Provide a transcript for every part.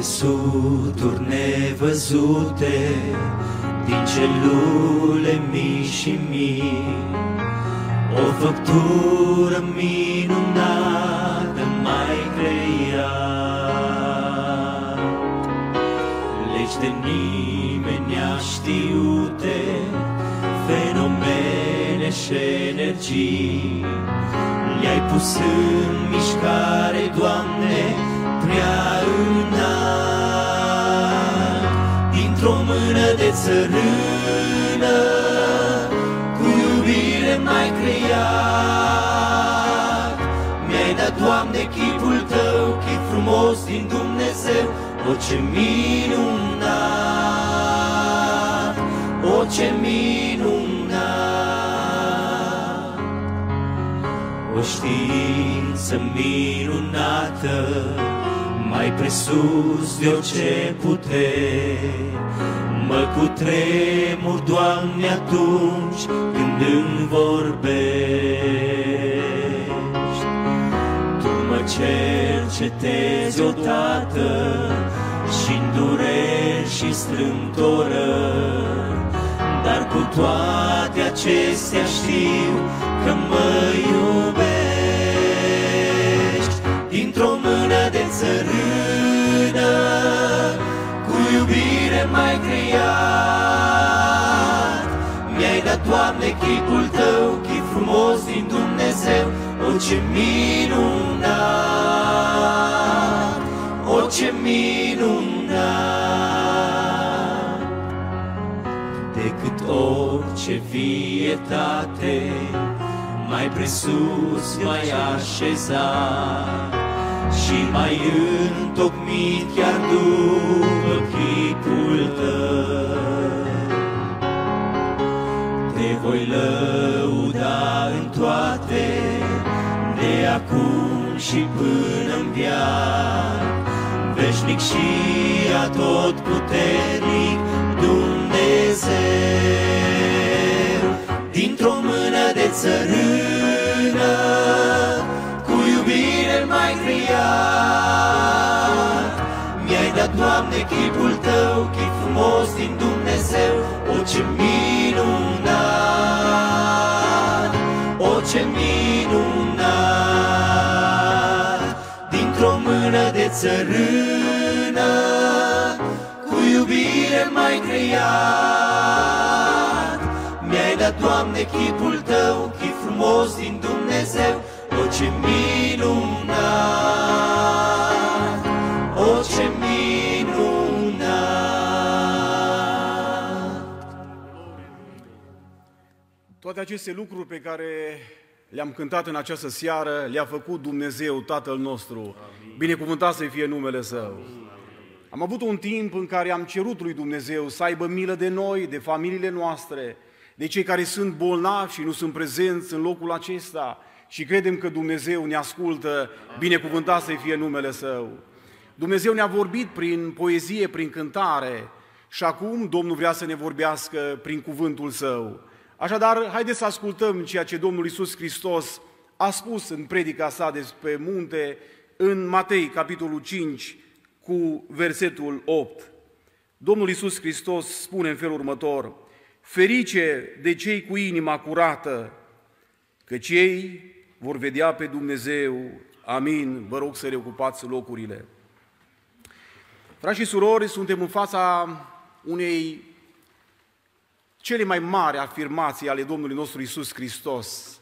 țesuturi nevăzute, din celule mii și mii, o făptură minunată mai creia. Legi de nimeni știute, fenomene și energii, le-ai pus în mișcare, Doamne, prea înalt. Mână de țărână, cu iubire mai creat. Mi-ai dat, Doamne, chipul Tău, chip frumos din Dumnezeu, o ce minunat, o ce minunat. O știință minunată, mai presus de orice putere. Mă cutremur, Doamne, atunci când îmi vorbești. Tu mă cercetezi odată și dureri și strâmtorări, dar cu toate acestea știu că mă iubești. Dintr-o mână de țărână, cu iubire mai creat, mi-ai dat, Doamne, chipul Tău, chip frumos din Dumnezeu, o ce minunat, o ce minunat. Decât orice vietate, mai presus mai așezat și mai întocmit chiar după chipul Tău. Te voi lăuda în toate, de acum și până în viață, veșnic și atot puternic Dumnezeu. Dintr-o mână de țărână, mi-ai dat, Doamne, chipul Tău, chip frumos din Dumnezeu, o ce minunat, o ce minunat, dintr-o mână de țărână, cu iubire mai creat, mi-ai dat, Doamne, chipul Tău, chip frumos din Dumnezeu, o ce minunat, o ce minunat. Toate aceste lucruri pe care le-am cântat în această seară, le-a făcut Dumnezeu, Tatăl nostru. Amin. Binecuvântat să fie numele Său. Amin. Am avut un timp în care am cerut lui Dumnezeu să aibă milă de noi, de familiile noastre, de cei care sunt bolnavi și nu sunt prezenți în locul acesta și credem că Dumnezeu ne ascultă, binecuvântat să fie numele Său. Dumnezeu ne-a vorbit prin poezie, prin cântare și acum Domnul vrea să ne vorbească prin cuvântul Său. Așadar, haideți să ascultăm ceea ce Domnul Isus Hristos a spus în predica sa despre munte în Matei, capitolul 5, cu versetul 8. Domnul Isus Hristos spune în felul următor, Ferice de cei cu inima curată, că cei vor vedea pe Dumnezeu. Amin. Vă rog să reocupați locurile. Frați și surori, suntem în fața unei cele mai mari afirmații ale Domnului nostru Isus Hristos.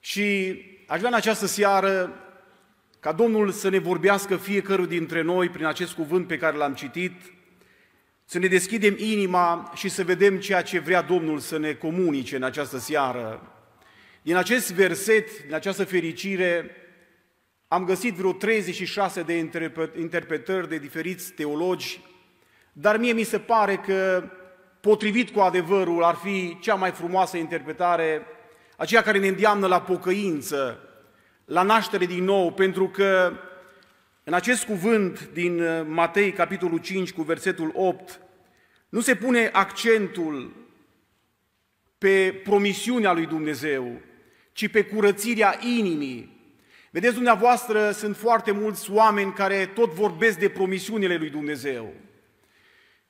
Și aș vrea în această seară ca Domnul să ne vorbească fiecărul dintre noi prin acest cuvânt pe care l-am citit, să ne deschidem inima și să vedem ceea ce vrea Domnul să ne comunice în această seară. Din acest verset, din această fericire, am găsit vreo 36 de interpretări de diferiți teologi, dar mie mi se pare că, potrivit cu adevărul, ar fi cea mai frumoasă interpretare, aceea care ne îndeamnă la pocăință, la naștere din nou, pentru că în acest cuvânt din uh, Matei, capitolul 5, cu versetul 8, nu se pune accentul pe promisiunea lui Dumnezeu, ci pe curățirea inimii. Vedeți, dumneavoastră, sunt foarte mulți oameni care tot vorbesc de promisiunile lui Dumnezeu.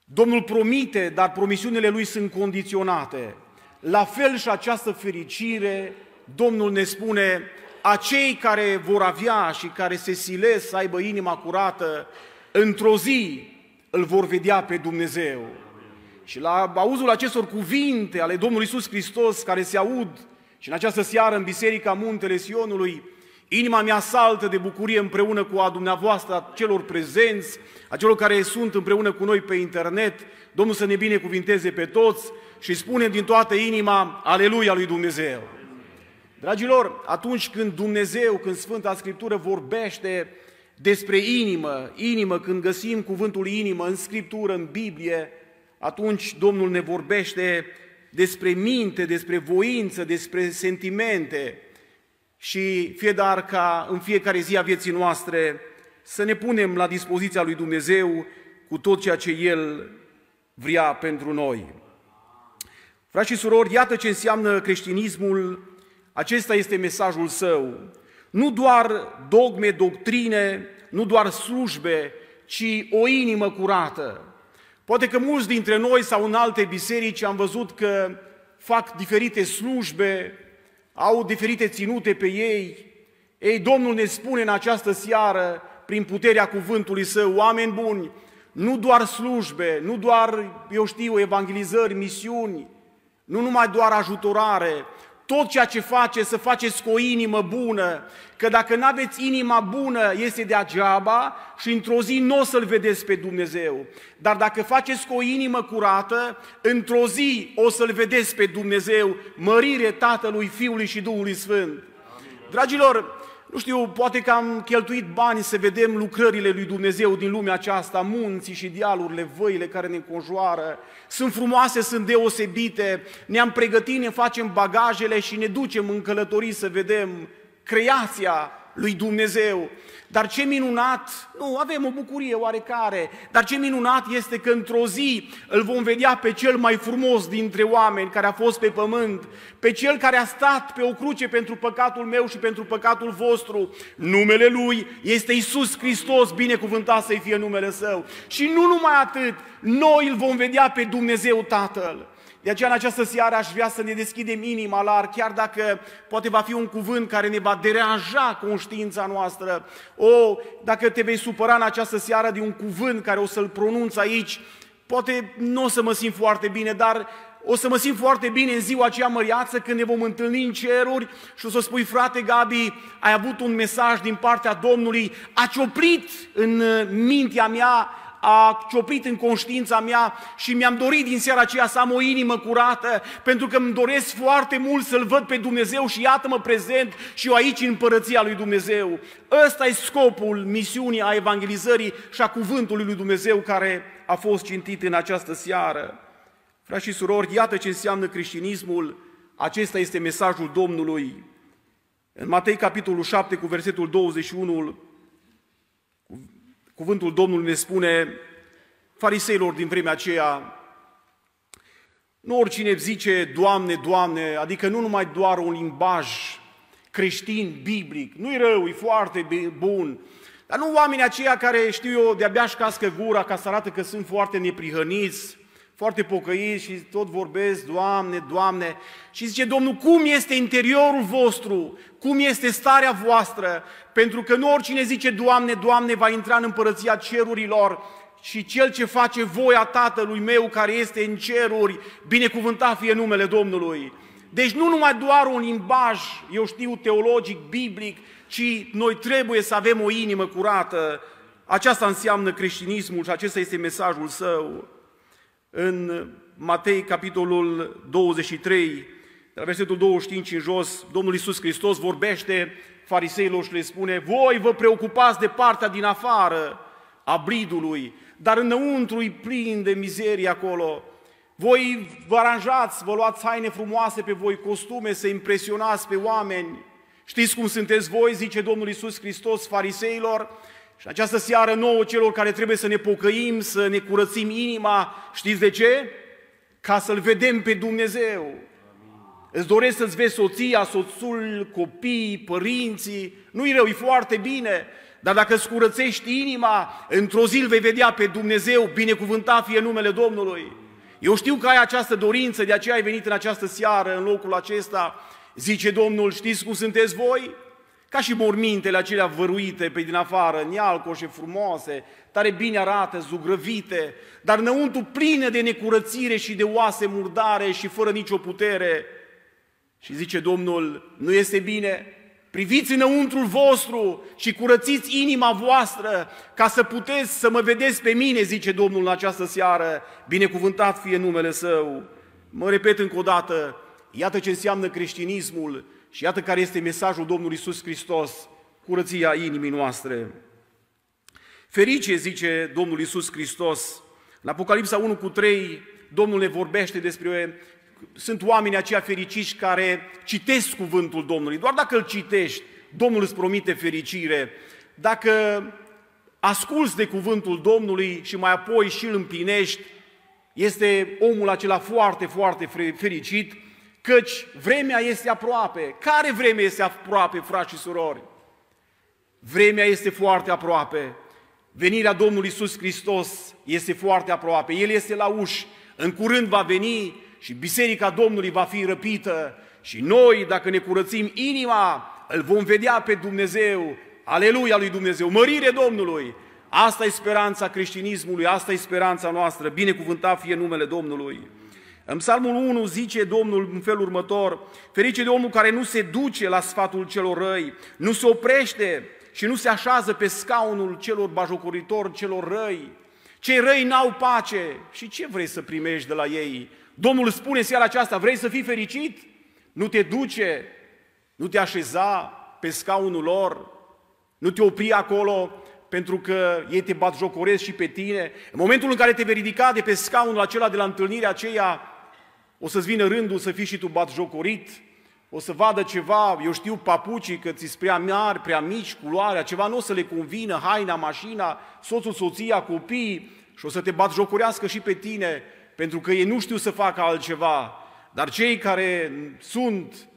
Domnul promite, dar promisiunile lui sunt condiționate. La fel și această fericire, Domnul ne spune, acei care vor avea și care se silesc să aibă inima curată, într-o zi îl vor vedea pe Dumnezeu. Și la auzul acestor cuvinte ale Domnului Isus Hristos care se aud și în această seară în Biserica Muntele Sionului, inima mea saltă de bucurie împreună cu a dumneavoastră, a celor prezenți, a celor care sunt împreună cu noi pe internet. Domnul să ne binecuvinteze pe toți și spunem din toată inima, Aleluia lui Dumnezeu! Dragilor, atunci când Dumnezeu, când Sfânta Scriptură vorbește despre inimă, inimă, când găsim cuvântul inimă în Scriptură, în Biblie, atunci Domnul ne vorbește despre minte, despre voință, despre sentimente și fie dar ca în fiecare zi a vieții noastre să ne punem la dispoziția lui Dumnezeu cu tot ceea ce El vrea pentru noi. Frați și surori, iată ce înseamnă creștinismul, acesta este mesajul său. Nu doar dogme, doctrine, nu doar slujbe, ci o inimă curată. Poate că mulți dintre noi sau în alte biserici am văzut că fac diferite slujbe, au diferite ținute pe ei. Ei, Domnul ne spune în această seară, prin puterea cuvântului său, oameni buni, nu doar slujbe, nu doar, eu știu, evangelizări, misiuni, nu numai doar ajutorare, tot ceea ce face, să faceți cu o inimă bună, că dacă nu aveți inima bună, este degeaba și într-o zi nu o să-L vedeți pe Dumnezeu. Dar dacă faceți cu o inimă curată, într-o zi o să-L vedeți pe Dumnezeu, mărire Tatălui, Fiului și Duhului Sfânt. Dragilor, nu știu, poate că am cheltuit bani să vedem lucrările lui Dumnezeu din lumea aceasta, munții și dialurile, văile care ne înconjoară. Sunt frumoase, sunt deosebite, ne-am pregătit, ne facem bagajele și ne ducem în călătorii să vedem creația lui Dumnezeu. Dar ce minunat, nu, avem o bucurie oarecare, dar ce minunat este că într-o zi îl vom vedea pe cel mai frumos dintre oameni care a fost pe pământ, pe cel care a stat pe o cruce pentru păcatul meu și pentru păcatul vostru. Numele Lui este Isus Hristos, binecuvântat să-i fie numele Său. Și nu numai atât, noi îl vom vedea pe Dumnezeu Tatăl. De aceea, în această seară aș vrea să ne deschidem inima la chiar dacă poate va fi un cuvânt care ne va deranja conștiința noastră. O, dacă te vei supăra în această seară de un cuvânt care o să-l pronunț aici, poate nu o să mă simt foarte bine, dar o să mă simt foarte bine în ziua aceea măriață când ne vom întâlni în ceruri și o să spui, frate Gabi, ai avut un mesaj din partea Domnului, a cioplit în mintea mea a cioplit în conștiința mea și mi-am dorit din seara aceea să am o inimă curată, pentru că îmi doresc foarte mult să-L văd pe Dumnezeu și iată-mă prezent și eu aici în Părăția lui Dumnezeu. Ăsta e scopul misiunii a evangelizării și a cuvântului lui Dumnezeu care a fost cintit în această seară. Frați și surori, iată ce înseamnă creștinismul, acesta este mesajul Domnului. În Matei, capitolul 7, cu versetul 21, Cuvântul Domnului ne spune fariseilor din vremea aceea, nu oricine zice Doamne, Doamne, adică nu numai doar un limbaj creștin, biblic, nu-i rău, e foarte bun, dar nu oamenii aceia care, știu eu, de-abia își cască gura ca să arată că sunt foarte neprihăniți, foarte pocăiți și tot vorbesc, Doamne, Doamne. Și zice Domnul, cum este interiorul vostru? Cum este starea voastră? Pentru că nu oricine zice, Doamne, Doamne, va intra în împărăția cerurilor, și cel ce face voia Tatălui meu care este în ceruri, binecuvântat fie numele Domnului. Deci nu numai doar un limbaj, eu știu, teologic, biblic, ci noi trebuie să avem o inimă curată. Aceasta înseamnă creștinismul și acesta este mesajul său. În Matei, capitolul 23, de la versetul 25 în jos, Domnul Iisus Hristos vorbește fariseilor și le spune, voi vă preocupați de partea din afară a bridului, dar înăuntru e plin de mizerie acolo. Voi vă aranjați, vă luați haine frumoase pe voi, costume, să impresionați pe oameni. Știți cum sunteți voi, zice Domnul Iisus Hristos fariseilor? Și această seară nouă celor care trebuie să ne pocăim, să ne curățim inima, știți de ce? Ca să-L vedem pe Dumnezeu. îți dorești să-ți vezi soția, soțul, copiii, părinții, nu-i rău, e foarte bine, dar dacă îți curățești inima, într-o zi îl vei vedea pe Dumnezeu, binecuvântat fie numele Domnului. Eu știu că ai această dorință, de aceea ai venit în această seară, în locul acesta. Zice Domnul, știți cum sunteți voi? Ca și mormintele acelea văruite pe din afară, nealcoșe frumoase, tare bine arată, zugrăvite, dar înăuntru plină de necurățire și de oase murdare și fără nicio putere. Și zice Domnul, nu este bine? Priviți înăuntrul vostru și curățiți inima voastră ca să puteți să mă vedeți pe mine, zice Domnul în această seară. Binecuvântat fie numele Său. Mă repet încă o dată, iată ce înseamnă creștinismul și iată care este mesajul Domnului Iisus Hristos, curăția inimii noastre. Ferice, zice Domnul Iisus Hristos, în Apocalipsa 1 cu 3, Domnul ne vorbește despre sunt oameni aceia fericiți care citesc cuvântul Domnului. Doar dacă îl citești, Domnul îți promite fericire. Dacă asculți de cuvântul Domnului și mai apoi și îl împlinești, este omul acela foarte, foarte fericit, căci vremea este aproape. Care vreme este aproape, frați și surori? Vremea este foarte aproape. Venirea Domnului Iisus Hristos este foarte aproape. El este la uși. În curând va veni și biserica Domnului va fi răpită și noi, dacă ne curățim inima, îl vom vedea pe Dumnezeu, aleluia lui Dumnezeu, mărire Domnului. Asta e speranța creștinismului, asta e speranța noastră, binecuvântat fie numele Domnului. În Psalmul 1 zice Domnul în felul următor, ferice de omul care nu se duce la sfatul celor răi, nu se oprește și nu se așează pe scaunul celor bajocoritori, celor răi. Cei răi n-au pace și ce vrei să primești de la ei? Domnul spune seara aceasta, vrei să fii fericit? Nu te duce, nu te așeza pe scaunul lor, nu te opri acolo pentru că ei te bat jocoresc și pe tine. În momentul în care te vei ridica de pe scaunul acela de la întâlnirea aceea, o să-ți vină rândul să fii și tu bat jocorit, o să vadă ceva, eu știu, papucii că ți-s prea mari, prea mici, culoarea, ceva nu o să le convină, haina, mașina, soțul, soția, copiii, și o să te bat jocorească și pe tine pentru că ei nu știu să facă altceva, dar cei care sunt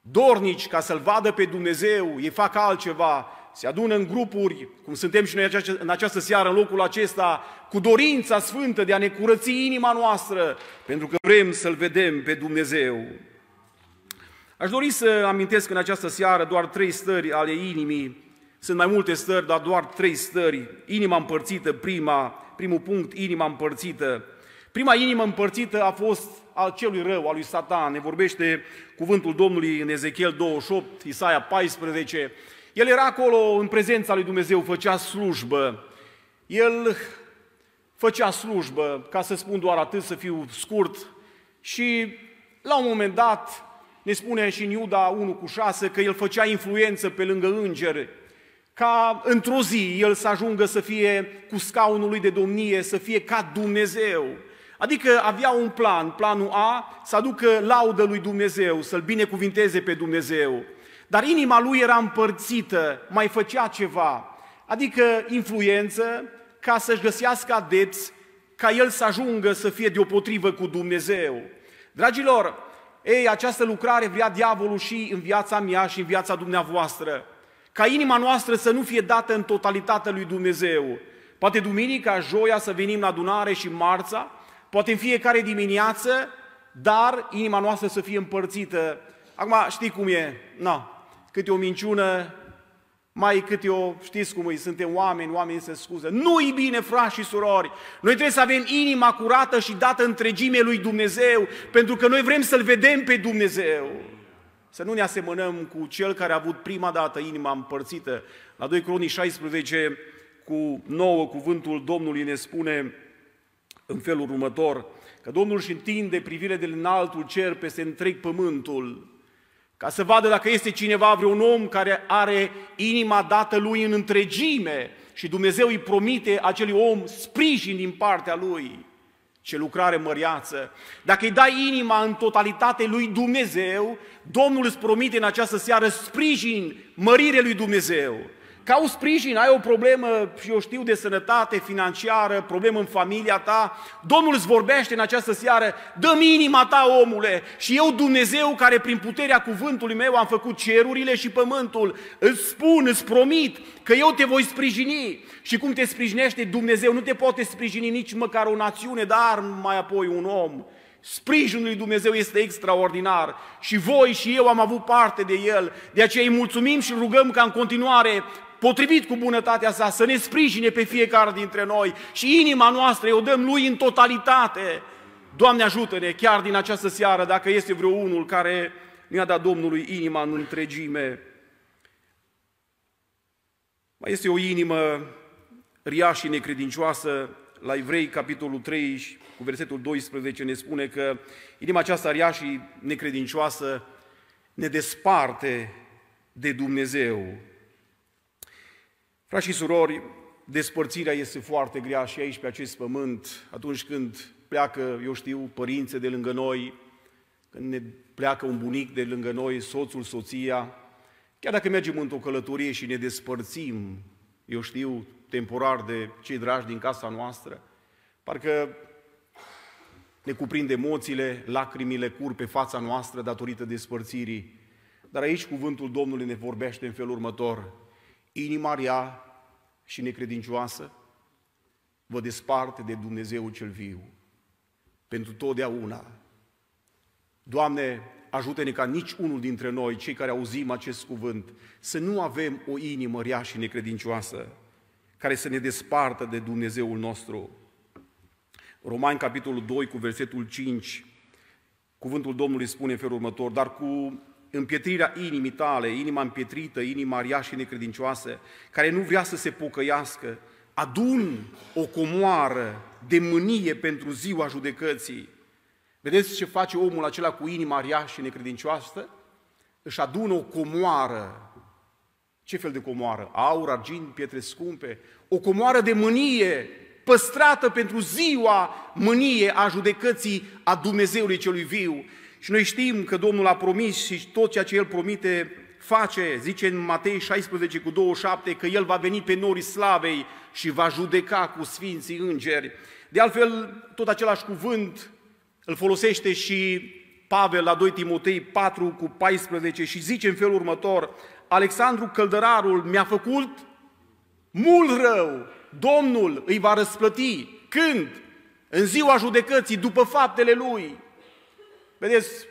dornici ca să-L vadă pe Dumnezeu, ei fac altceva, se adună în grupuri, cum suntem și noi în această seară, în locul acesta, cu dorința sfântă de a ne curăți inima noastră, pentru că vrem să-L vedem pe Dumnezeu. Aș dori să amintesc în această seară doar trei stări ale inimii. Sunt mai multe stări, dar doar trei stări. Inima împărțită, prima, primul punct, inima împărțită. Prima inimă împărțită a fost al celui rău, al lui Satan. Ne vorbește cuvântul Domnului în Ezechiel 28, Isaia 14. El era acolo în prezența lui Dumnezeu, făcea slujbă. El făcea slujbă, ca să spun doar atât, să fiu scurt, și la un moment dat, ne spune și în Iuda 1 cu 6, că el făcea influență pe lângă îngeri, ca într-o zi el să ajungă să fie cu scaunul lui de domnie, să fie ca Dumnezeu. Adică avea un plan, planul A, să aducă laudă lui Dumnezeu, să-L binecuvinteze pe Dumnezeu. Dar inima lui era împărțită, mai făcea ceva, adică influență ca să-și găsească adepți, ca el să ajungă să fie deopotrivă cu Dumnezeu. Dragilor, ei, această lucrare vrea diavolul și în viața mea și în viața dumneavoastră. Ca inima noastră să nu fie dată în totalitate lui Dumnezeu. Poate duminica, joia să venim la adunare și marța, poate în fiecare dimineață, dar inima noastră să fie împărțită. Acum știi cum e, na, câte o minciună, mai câte o, știți cum e, suntem oameni, oamenii se scuză. Nu-i bine, frați și surori. Noi trebuie să avem inima curată și dată întregime lui Dumnezeu, pentru că noi vrem să-L vedem pe Dumnezeu. Să nu ne asemănăm cu cel care a avut prima dată inima împărțită. La 2 Cronii 16 cu 9 cuvântul Domnului ne spune în felul următor, că Domnul își întinde privire de înaltul cer peste întreg pământul, ca să vadă dacă este cineva, vreun om care are inima dată lui în întregime și Dumnezeu îi promite acelui om sprijin din partea lui. Ce lucrare măriață! Dacă îi dai inima în totalitate lui Dumnezeu, Domnul îți promite în această seară sprijin, mărire lui Dumnezeu. Cau sprijin, ai o problemă, și eu știu, de sănătate financiară, problemă în familia ta, Domnul îți vorbește în această seară, dă-mi inima ta, omule, și eu, Dumnezeu, care prin puterea cuvântului meu am făcut cerurile și pământul, îți spun, îți promit că eu te voi sprijini. Și cum te sprijinește Dumnezeu, nu te poate sprijini nici măcar o națiune, dar mai apoi un om. Sprijinul lui Dumnezeu este extraordinar și voi și eu am avut parte de el. De aceea îi mulțumim și rugăm ca în continuare potrivit cu bunătatea sa, să ne sprijine pe fiecare dintre noi și inima noastră o dăm lui în totalitate. Doamne ajută-ne chiar din această seară, dacă este vreo unul care ne-a dat Domnului inima în întregime. Mai este o inimă ria și necredincioasă, la Evrei, capitolul 3, cu versetul 12, ne spune că inima aceasta ria și necredincioasă ne desparte de Dumnezeu. Frați și surori, despărțirea este foarte grea și aici pe acest pământ, atunci când pleacă, eu știu, părinții de lângă noi, când ne pleacă un bunic de lângă noi, soțul, soția, chiar dacă mergem într-o călătorie și ne despărțim, eu știu, temporar de cei dragi din casa noastră, parcă ne cuprind emoțiile, lacrimile cur pe fața noastră datorită despărțirii. Dar aici cuvântul Domnului ne vorbește în felul următor. Inima rea și necredincioasă vă desparte de Dumnezeu cel viu pentru totdeauna. Doamne, ajută-ne ca nici unul dintre noi, cei care auzim acest cuvânt, să nu avem o inimă rea și necredincioasă care să ne despartă de Dumnezeul nostru. Romani, capitolul 2, cu versetul 5, cuvântul Domnului spune în felul următor, dar cu împietrirea inimii tale, inima împietrită, inima rea și necredincioasă, care nu vrea să se pocăiască, adun o comoară de mânie pentru ziua judecății. Vedeți ce face omul acela cu inima rea și necredincioasă? Își adună o comoară. Ce fel de comoară? Aur, argint, pietre scumpe. O comoară de mânie păstrată pentru ziua mânie a judecății a Dumnezeului celui viu. Și noi știm că Domnul a promis și tot ceea ce El promite face, zice în Matei 16 cu 27, că El va veni pe norii slavei și va judeca cu sfinții îngeri. De altfel, tot același cuvânt îl folosește și Pavel la 2 Timotei 4 cu 14 și zice în felul următor, Alexandru Căldărarul mi-a făcut mult rău, Domnul îi va răsplăti. Când? În ziua judecății, după faptele lui. Vedeți,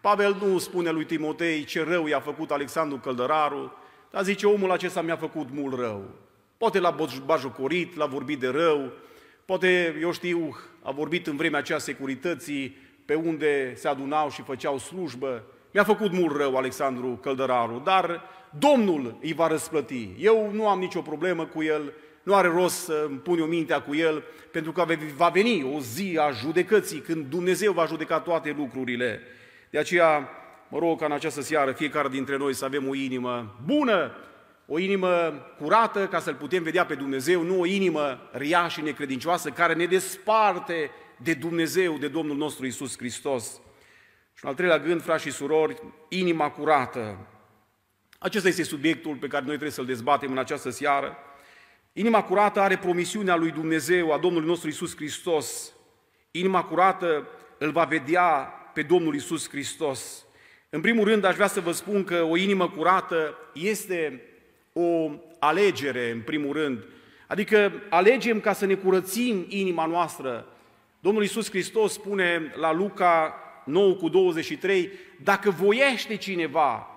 Pavel nu spune lui Timotei ce rău i-a făcut Alexandru Căldăraru, dar zice, omul acesta mi-a făcut mult rău. Poate l-a bajocorit, l-a vorbit de rău, poate, eu știu, a vorbit în vremea aceea securității pe unde se adunau și făceau slujbă. Mi-a făcut mult rău Alexandru Căldăraru, dar Domnul îi va răsplăti. Eu nu am nicio problemă cu el, nu are rost să îmi pun o mintea cu el, pentru că va veni o zi a judecății, când Dumnezeu va judeca toate lucrurile. De aceea, mă rog ca în această seară fiecare dintre noi să avem o inimă bună, o inimă curată ca să-L putem vedea pe Dumnezeu, nu o inimă rea și necredincioasă care ne desparte de Dumnezeu, de Domnul nostru Isus Hristos. Și în al treilea gând, frați și surori, inima curată. Acesta este subiectul pe care noi trebuie să-l dezbatem în această seară. Inima curată are promisiunea lui Dumnezeu, a Domnului nostru Isus Hristos. Inima curată îl va vedea pe Domnul Isus Hristos. În primul rând, aș vrea să vă spun că o inimă curată este o alegere, în primul rând. Adică alegem ca să ne curățim inima noastră. Domnul Isus Hristos spune la Luca 9 cu 23, dacă voiește cineva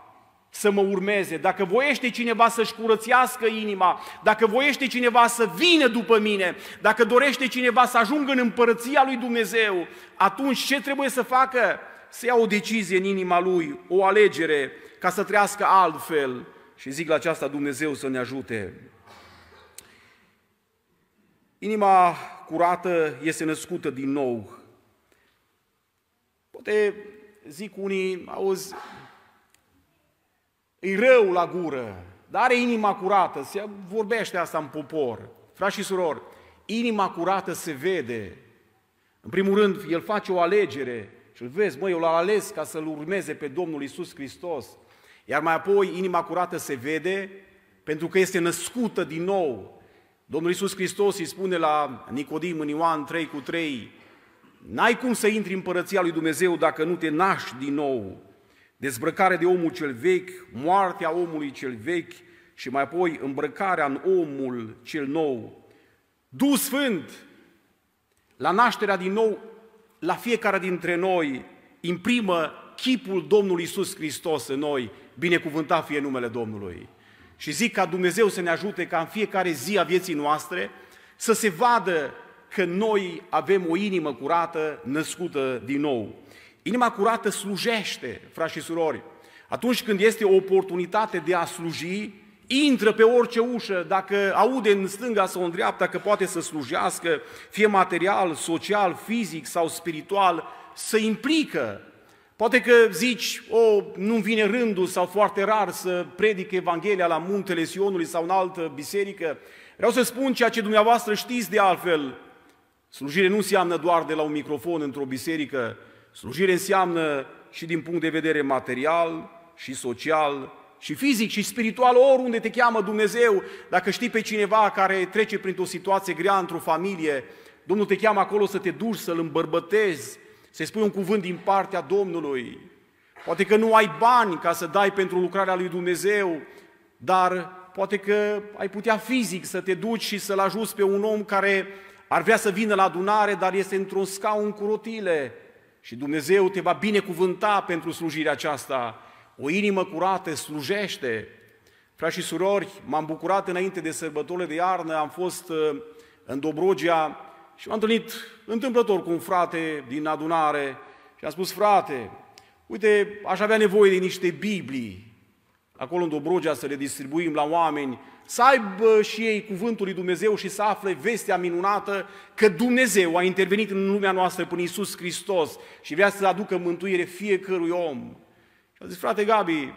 să mă urmeze, dacă voiește cineva să-și curățească inima, dacă voiește cineva să vină după mine, dacă dorește cineva să ajungă în împărăția lui Dumnezeu, atunci ce trebuie să facă? Să ia o decizie în inima lui, o alegere, ca să trăiască altfel. Și zic la aceasta Dumnezeu să ne ajute. Inima curată este născută din nou. Poate zic unii, auzi, e rău la gură, dar are inima curată, se vorbește asta în popor. Frați și surori, inima curată se vede. În primul rând, el face o alegere și îl vezi, măi, eu l-am ales ca să-L urmeze pe Domnul Isus Hristos. Iar mai apoi, inima curată se vede pentru că este născută din nou. Domnul Iisus Hristos îi spune la Nicodim în Ioan 3 cu 3, N-ai cum să intri în împărăția lui Dumnezeu dacă nu te naști din nou. Dezbrăcare de omul cel vechi, moartea omului cel vechi și mai apoi îmbrăcarea în omul cel nou. Duh Sfânt, la nașterea din nou, la fiecare dintre noi, imprimă chipul Domnului Isus Hristos în noi, binecuvântat fie numele Domnului. Și zic ca Dumnezeu să ne ajute ca în fiecare zi a vieții noastre să se vadă că noi avem o inimă curată, născută din nou. Inima curată slujește, frați și surori. Atunci când este o oportunitate de a sluji, intră pe orice ușă, dacă aude în stânga sau în dreapta că poate să slujească, fie material, social, fizic sau spiritual, să implică. Poate că zici, o, nu vine rândul sau foarte rar să predic Evanghelia la muntele Sionului sau în altă biserică. Vreau să spun ceea ce dumneavoastră știți de altfel. Slujire nu înseamnă doar de la un microfon într-o biserică, slujire înseamnă și din punct de vedere material și social și fizic și spiritual, oriunde te cheamă Dumnezeu. Dacă știi pe cineva care trece printr-o situație grea într-o familie, Domnul te cheamă acolo să te duci, să-l îmbărbătezi, să-i spui un cuvânt din partea Domnului. Poate că nu ai bani ca să dai pentru lucrarea lui Dumnezeu, dar poate că ai putea fizic să te duci și să-l ajuți pe un om care ar vrea să vină la adunare, dar este într-un scaun cu rotile și Dumnezeu te va binecuvânta pentru slujirea aceasta. O inimă curată slujește. Frați și surori, m-am bucurat înainte de sărbătorile de iarnă, am fost uh, în Dobrogea și m-am întâlnit întâmplător cu un frate din adunare și am spus, frate, uite, aș avea nevoie de niște Biblii acolo în Dobrogea să le distribuim la oameni să aibă și ei cuvântul lui Dumnezeu și să afle vestea minunată că Dumnezeu a intervenit în lumea noastră prin Iisus Hristos și vrea să aducă mântuire fiecărui om. Și a zis, frate Gabi,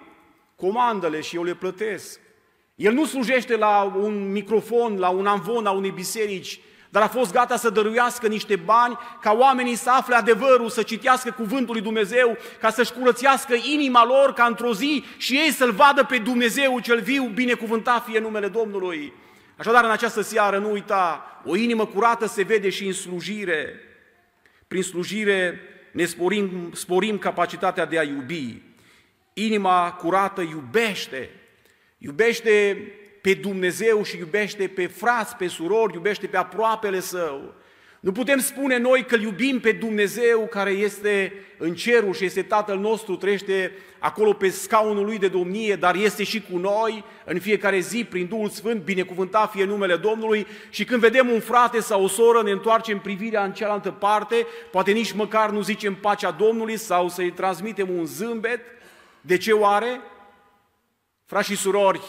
comandă-le și eu le plătesc. El nu slujește la un microfon, la un amvon, la unei biserici, dar a fost gata să dăruiască niște bani ca oamenii să afle adevărul, să citească cuvântul lui Dumnezeu, ca să-și curățească inima lor, ca într-o zi și ei să-L vadă pe Dumnezeu cel viu, binecuvântat fie numele Domnului. Așadar, în această seară, nu uita, o inimă curată se vede și în slujire. Prin slujire ne sporim, sporim capacitatea de a iubi. Inima curată iubește, iubește pe Dumnezeu și iubește pe frați, pe surori, iubește pe aproapele său. Nu putem spune noi că iubim pe Dumnezeu care este în cerul și este Tatăl nostru, trăiește acolo pe scaunul lui de domnie, dar este și cu noi în fiecare zi prin Duhul Sfânt, binecuvântat fie numele Domnului și când vedem un frate sau o soră, ne întoarcem privirea în cealaltă parte, poate nici măcar nu zicem pacea Domnului sau să-i transmitem un zâmbet. De ce oare? Frați și surori,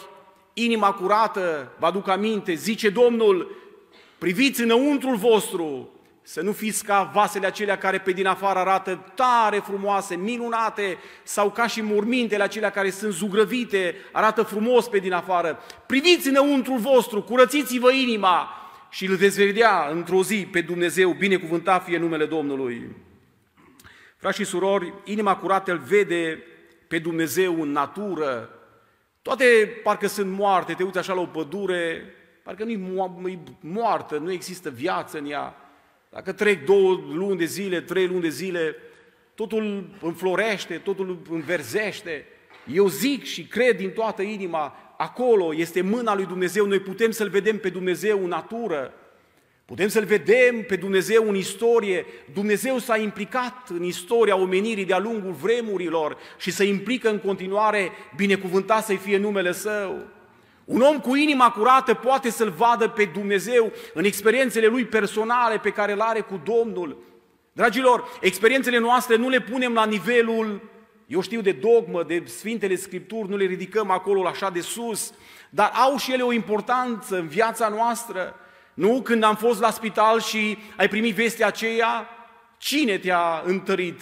inima curată, vă aduc aminte, zice Domnul, priviți înăuntrul vostru, să nu fiți ca vasele acelea care pe din afară arată tare frumoase, minunate, sau ca și mormintele acelea care sunt zugrăvite, arată frumos pe din afară. Priviți înăuntrul vostru, curățiți-vă inima și îl veți vedea într-o zi pe Dumnezeu, binecuvântat fie numele Domnului. Frați și surori, inima curată îl vede pe Dumnezeu în natură, toate parcă sunt moarte, te uiți așa la o pădure, parcă nu-i moartă, nu există viață în ea. Dacă trec două luni de zile, trei luni de zile, totul înflorește, totul înverzește. Eu zic și cred din toată inima, acolo este mâna lui Dumnezeu, noi putem să-L vedem pe Dumnezeu în natură, Putem să-L vedem pe Dumnezeu în istorie. Dumnezeu s-a implicat în istoria omenirii de-a lungul vremurilor și se implică în continuare, binecuvântat să-i fie numele Său. Un om cu inima curată poate să-L vadă pe Dumnezeu în experiențele lui personale pe care le are cu Domnul. Dragilor, experiențele noastre nu le punem la nivelul, eu știu, de dogmă, de Sfintele Scripturi, nu le ridicăm acolo așa de sus, dar au și ele o importanță în viața noastră. Nu când am fost la spital și ai primit vestea aceea, cine te-a întărit?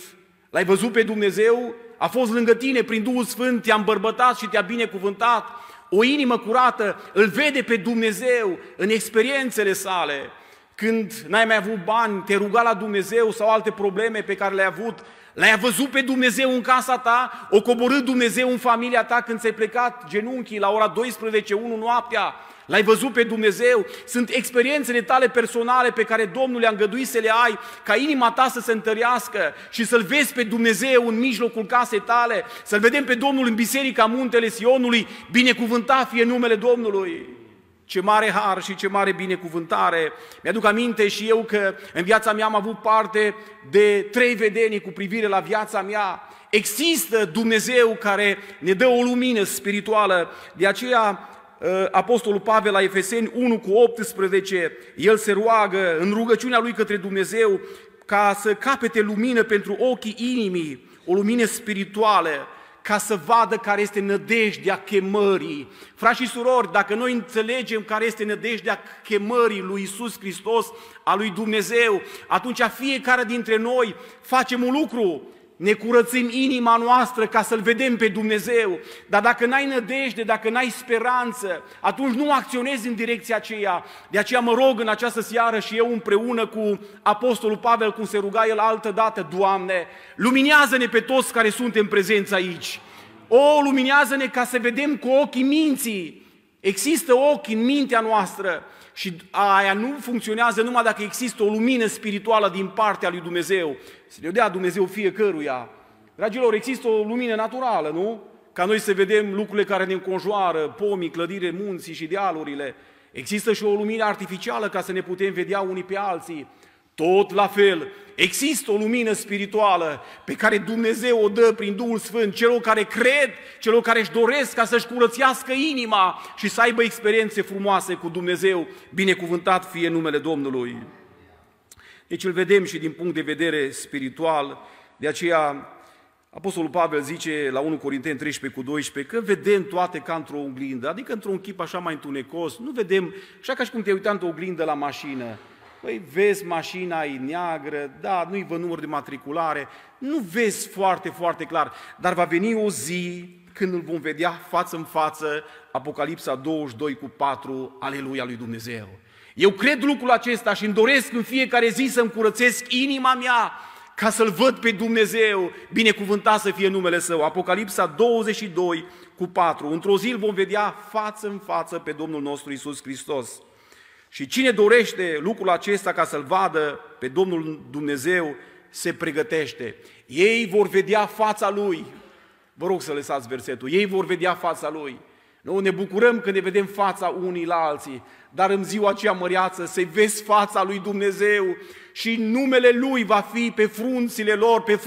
L-ai văzut pe Dumnezeu? A fost lângă tine prin Duhul Sfânt, te-a îmbărbătat și te-a binecuvântat. O inimă curată îl vede pe Dumnezeu în experiențele sale. Când n-ai mai avut bani, te ruga la Dumnezeu sau alte probleme pe care le-ai avut, L-ai văzut pe Dumnezeu în casa ta? O coborât Dumnezeu în familia ta când ți-ai plecat genunchii la ora 12, 1 noaptea? L-ai văzut pe Dumnezeu? Sunt experiențele tale personale pe care Domnul le-a îngăduit să le ai, ca inima ta să se întărească și să-L vezi pe Dumnezeu în mijlocul casei tale, să-L vedem pe Domnul în biserica muntele Sionului, binecuvântat fie numele Domnului. Ce mare har și ce mare binecuvântare. Mi-aduc aminte și eu că în viața mea am avut parte de trei vedenii cu privire la viața mea. Există Dumnezeu care ne dă o lumină spirituală. De aceea ă, Apostolul Pavel la Efeseni 1 cu 18, el se roagă în rugăciunea lui către Dumnezeu ca să capete lumină pentru ochii inimii, o lumină spirituală, ca să vadă care este nădejdea chemării. Frați și surori, dacă noi înțelegem care este nădejdea chemării lui Isus Hristos, a lui Dumnezeu, atunci fiecare dintre noi facem un lucru, ne curățim inima noastră ca să-L vedem pe Dumnezeu. Dar dacă n-ai nădejde, dacă n-ai speranță, atunci nu acționezi în direcția aceea. De aceea mă rog în această seară și eu împreună cu Apostolul Pavel, cum se ruga el altă dată, Doamne, luminează-ne pe toți care suntem prezenți aici. O, luminează-ne ca să vedem cu ochii minții. Există ochi în mintea noastră și aia nu funcționează numai dacă există o lumină spirituală din partea lui Dumnezeu. Să ne dea Dumnezeu fiecăruia. Dragilor, există o lumină naturală, nu? Ca noi să vedem lucrurile care ne înconjoară, pomii, clădire, munții și dealurile. Există și o lumină artificială ca să ne putem vedea unii pe alții. Tot la fel, există o lumină spirituală pe care Dumnezeu o dă prin Duhul Sfânt celor care cred, celor care își doresc ca să-și curățească inima și să aibă experiențe frumoase cu Dumnezeu. Binecuvântat fie numele Domnului. Deci îl vedem și din punct de vedere spiritual, de aceea Apostolul Pavel zice la 1 Corinteni 13 cu 12 că vedem toate ca într-o oglindă, adică într-un chip așa mai întunecos, nu vedem, așa ca și cum te uitai într-o oglindă la mașină, Păi vezi mașina e neagră, da, nu-i vă număr de matriculare, nu vezi foarte, foarte clar, dar va veni o zi când îl vom vedea față în față, Apocalipsa 22 cu 4, Aleluia lui Dumnezeu. Eu cred lucrul acesta și îmi doresc în fiecare zi să-mi curățesc inima mea ca să-L văd pe Dumnezeu, binecuvântat să fie numele Său. Apocalipsa 22 cu 4. Într-o zi îl vom vedea față în față pe Domnul nostru Isus Hristos. Și cine dorește lucrul acesta ca să-L vadă pe Domnul Dumnezeu, se pregătește. Ei vor vedea fața Lui. Vă rog să lăsați versetul. Ei vor vedea fața Lui. Nu ne bucurăm când ne vedem fața unii la alții, dar în ziua aceea măreață să vezi fața lui Dumnezeu și numele Lui va fi pe frunțile lor, pe